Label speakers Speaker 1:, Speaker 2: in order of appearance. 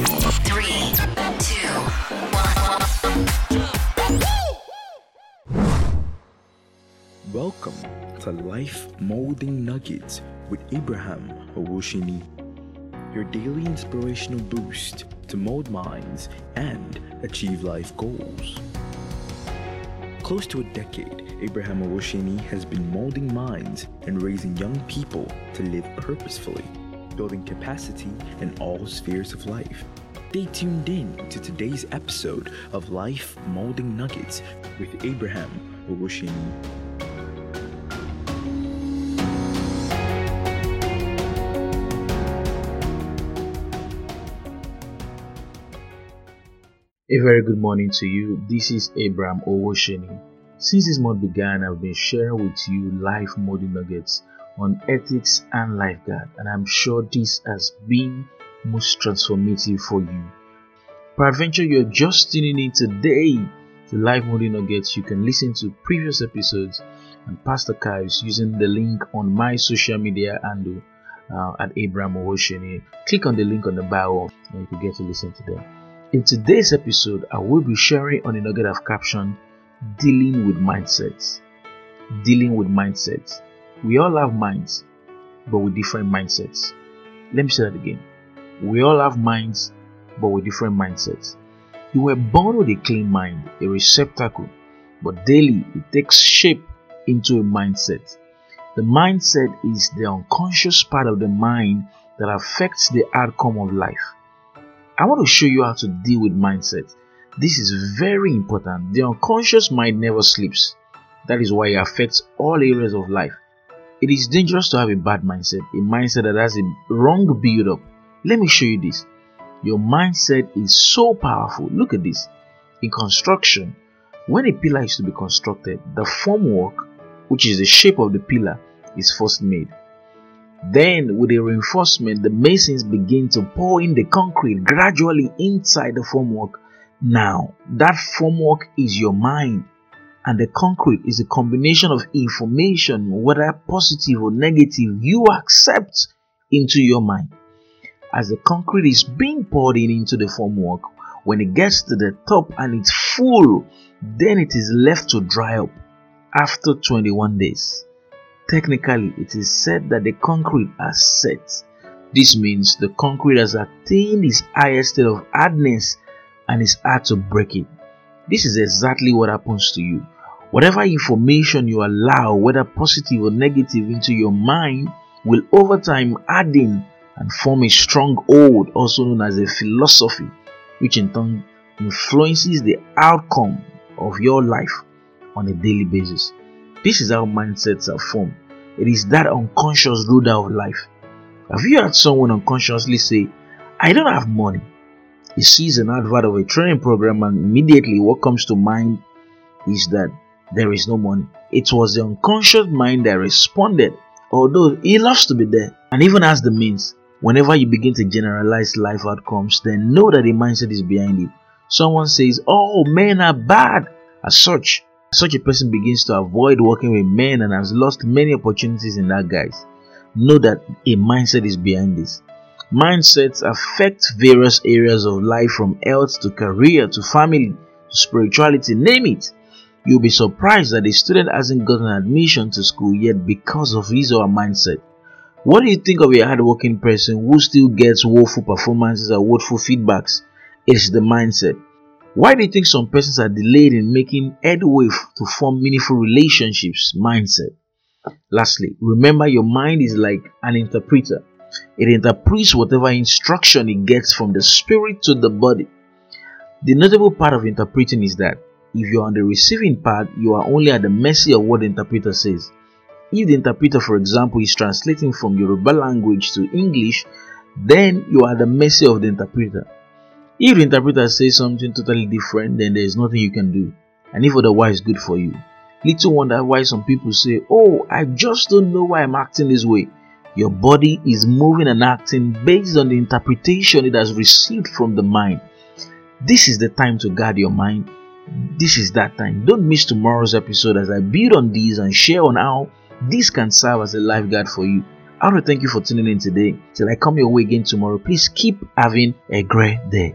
Speaker 1: Three, two,
Speaker 2: Welcome to Life Molding Nuggets with Abraham Owoseni, your daily inspirational boost to mold minds and achieve life goals. Close to a decade, Abraham Owoseni has been molding minds and raising young people to live purposefully, building capacity in all spheres of life. Stay tuned in to today's episode of Life Molding Nuggets with Abraham Owoseni.
Speaker 3: A very good morning to you. This is Abraham Owoseni. Since this month began, I've been sharing with you life molding nuggets on ethics and lifeguard, and I'm sure this has been most transformative for you. Peradventure, you're just tuning in today to life molding nuggets. You can listen to previous episodes and past archives using the link on my social media handle uh, at Abraham Owoseni. Click on the link on the bio and you can get to listen to them. In today's episode, I will be sharing on the nugget of caption Dealing with Mindsets. Dealing with Mindsets. We all have minds, but with different mindsets. Let me say that again. We all have minds, but with different mindsets. You were born with a clean mind, a receptacle, but daily it takes shape into a mindset. The mindset is the unconscious part of the mind that affects the outcome of life. I want to show you how to deal with mindset. This is very important. The unconscious mind never sleeps. That is why it affects all areas of life. It is dangerous to have a bad mindset, a mindset that has a wrong build up. Let me show you this. Your mindset is so powerful. Look at this. In construction, when a pillar is to be constructed, the formwork, which is the shape of the pillar, is first made. Then, with the reinforcement, the masons begin to pour in the concrete gradually inside the formwork. Now, that formwork is your mind, and the concrete is a combination of information, whether positive or negative, you accept into your mind. As the concrete is being poured in into the formwork, when it gets to the top and it's full, then it is left to dry up after 21 days. Technically, it is said that the concrete has set. This means the concrete has attained its highest state of hardness and is hard to break it. This is exactly what happens to you. Whatever information you allow, whether positive or negative, into your mind will over time add in and form a stronghold, also known as a philosophy, which in turn influences the outcome of your life on a daily basis. This is how mindsets are formed. It is that unconscious ruler of life. Have you heard someone unconsciously say, I don't have money? He sees an advert of a training program, and immediately what comes to mind is that there is no money. It was the unconscious mind that responded, although he loves to be there and even has the means. Whenever you begin to generalize life outcomes, then know that the mindset is behind it. Someone says, Oh, men are bad. As such, such a person begins to avoid working with men and has lost many opportunities in that guise. Know that a mindset is behind this. Mindsets affect various areas of life from health to career to family to spirituality, name it. You'll be surprised that a student hasn't gotten admission to school yet because of his or her mindset. What do you think of a hardworking person who still gets woeful performances or woeful feedbacks? It's the mindset. Why do you think some persons are delayed in making headway to form meaningful relationships? Mindset. Lastly, remember your mind is like an interpreter. It interprets whatever instruction it gets from the spirit to the body. The notable part of interpreting is that if you're on the receiving part, you are only at the mercy of what the interpreter says. If the interpreter, for example, is translating from Yoruba language to English, then you are at the mercy of the interpreter. If the interpreter says something totally different, then there is nothing you can do. And if otherwise, good for you. Little wonder why some people say, Oh, I just don't know why I'm acting this way. Your body is moving and acting based on the interpretation it has received from the mind. This is the time to guard your mind. This is that time. Don't miss tomorrow's episode as I build on these and share on how this can serve as a lifeguard for you I want to thank you for tuning in today. Till I come your way again tomorrow, please keep having a great day.